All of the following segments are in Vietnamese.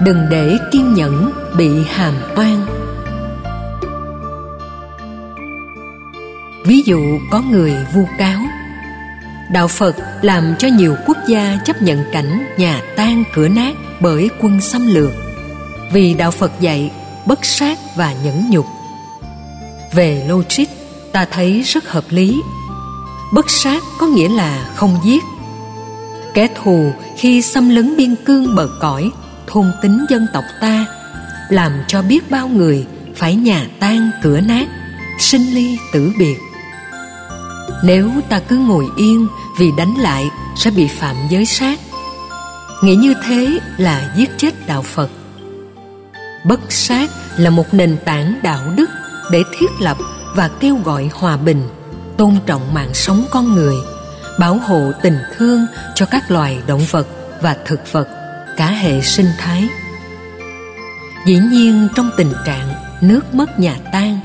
đừng để kiên nhẫn bị hàm oan. Ví dụ có người vu cáo, đạo phật làm cho nhiều quốc gia chấp nhận cảnh nhà tan cửa nát bởi quân xâm lược, vì đạo phật dạy bất sát và nhẫn nhục. Về logic, ta thấy rất hợp lý. Bất sát có nghĩa là không giết. Kẻ thù khi xâm lấn biên cương bờ cõi thôn tính dân tộc ta, làm cho biết bao người phải nhà tan cửa nát, sinh ly tử biệt. Nếu ta cứ ngồi yên vì đánh lại sẽ bị phạm giới sát. Nghĩ như thế là giết chết đạo phật. Bất sát là một nền tảng đạo đức để thiết lập và kêu gọi hòa bình, tôn trọng mạng sống con người, bảo hộ tình thương cho các loài động vật và thực vật cả hệ sinh thái. Dĩ nhiên trong tình trạng nước mất nhà tan,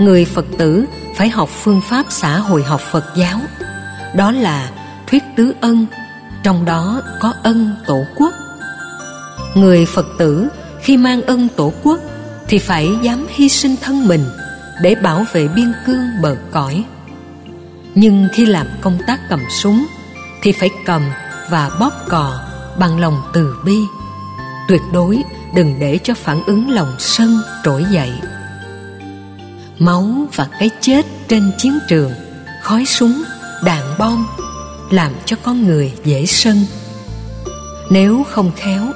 người phật tử phải học phương pháp xã hội học phật giáo. Đó là thuyết tứ ân, trong đó có ân tổ quốc. Người phật tử khi mang ân tổ quốc thì phải dám hy sinh thân mình để bảo vệ biên cương bờ cõi. Nhưng khi làm công tác cầm súng thì phải cầm và bóp cò bằng lòng từ bi. Tuyệt đối đừng để cho phản ứng lòng sân trỗi dậy. Máu và cái chết trên chiến trường, khói súng, đạn bom làm cho con người dễ sân. Nếu không khéo,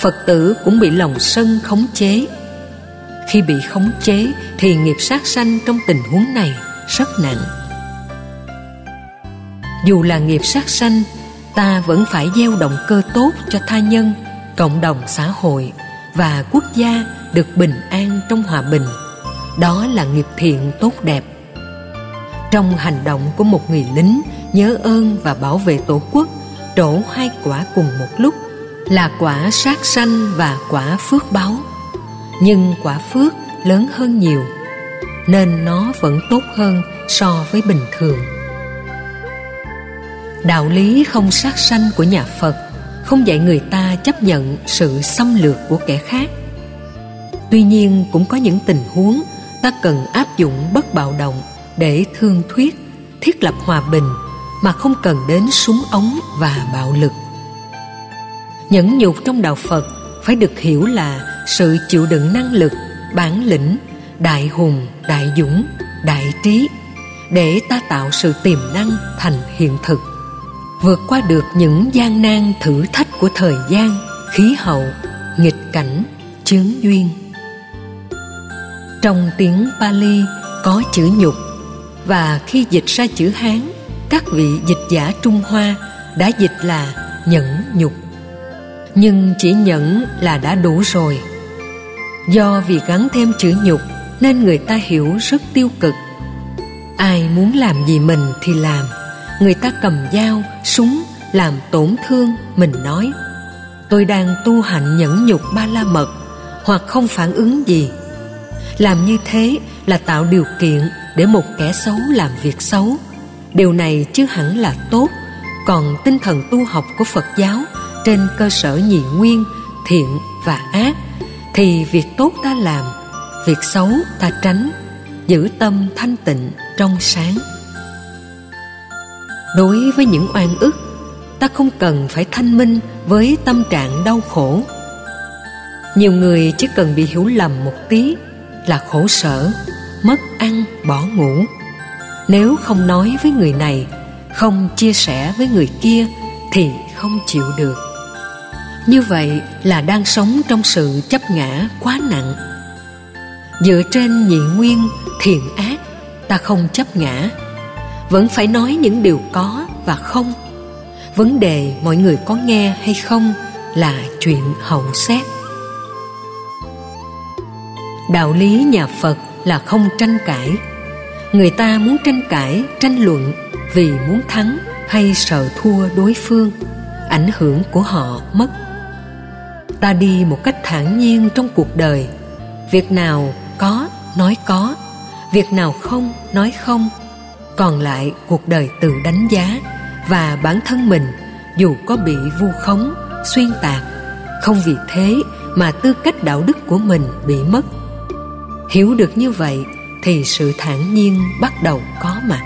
phật tử cũng bị lòng sân khống chế. Khi bị khống chế thì nghiệp sát sanh trong tình huống này rất nặng. Dù là nghiệp sát sanh ta vẫn phải gieo động cơ tốt cho tha nhân, cộng đồng xã hội và quốc gia được bình an trong hòa bình. Đó là nghiệp thiện tốt đẹp. Trong hành động của một người lính nhớ ơn và bảo vệ tổ quốc, trổ hai quả cùng một lúc là quả sát sanh và quả phước báo. Nhưng quả phước lớn hơn nhiều, nên nó vẫn tốt hơn so với bình thường đạo lý không sát sanh của nhà phật, không dạy người ta chấp nhận sự xâm lược của kẻ khác. Tuy nhiên, cũng có những tình huống ta cần áp dụng bất bạo động để thương thuyết, thiết lập hòa bình mà không cần đến súng ống và bạo lực. Nhẫn nhục trong đạo phật phải được hiểu là sự chịu đựng năng lực, bản lĩnh, đại hùng, đại dũng, đại trí để ta tạo sự tiềm năng thành hiện thực vượt qua được những gian nan thử thách của thời gian, khí hậu, nghịch cảnh, chướng duyên. Trong tiếng pali có chữ nhục, và khi dịch ra chữ hán, các vị dịch giả trung hoa đã dịch là nhẫn nhục. Nhưng chỉ nhẫn là đã đủ rồi. Do vì gắn thêm chữ nhục nên người ta hiểu rất tiêu cực. Ai muốn làm gì mình thì làm người ta cầm dao, súng, làm tổn thương, mình nói. Tôi đang tu hạnh nhẫn nhục ba la mật hoặc không phản ứng gì. Làm như thế là tạo điều kiện để một kẻ xấu làm việc xấu. Điều này chứ hẳn là tốt. Còn tinh thần tu học của phật giáo trên cơ sở nhị nguyên, thiện và ác, thì việc tốt ta làm, việc xấu ta tránh, giữ tâm thanh tịnh trong sáng đối với những oan ức, ta không cần phải thanh minh với tâm trạng đau khổ. Nhiều người chỉ cần bị hiểu lầm một tí là khổ sở, mất ăn, bỏ ngủ. Nếu không nói với người này, không chia sẻ với người kia thì không chịu được. Như vậy là đang sống trong sự chấp ngã quá nặng. Dựa trên nhị nguyên thiện ác, ta không chấp ngã vẫn phải nói những điều có và không. Vấn đề mọi người có nghe hay không là chuyện hậu xét. Đạo lý nhà phật là không tranh cãi. Người ta muốn tranh cãi, tranh luận vì muốn thắng hay sợ thua đối phương, ảnh hưởng của họ mất. Ta đi một cách thản nhiên trong cuộc đời. Việc nào có, nói có. Việc nào không, nói không còn lại cuộc đời tự đánh giá và bản thân mình dù có bị vu khống, xuyên tạc, không vì thế mà tư cách đạo đức của mình bị mất. Hiểu được như vậy thì sự thản nhiên bắt đầu có mặt.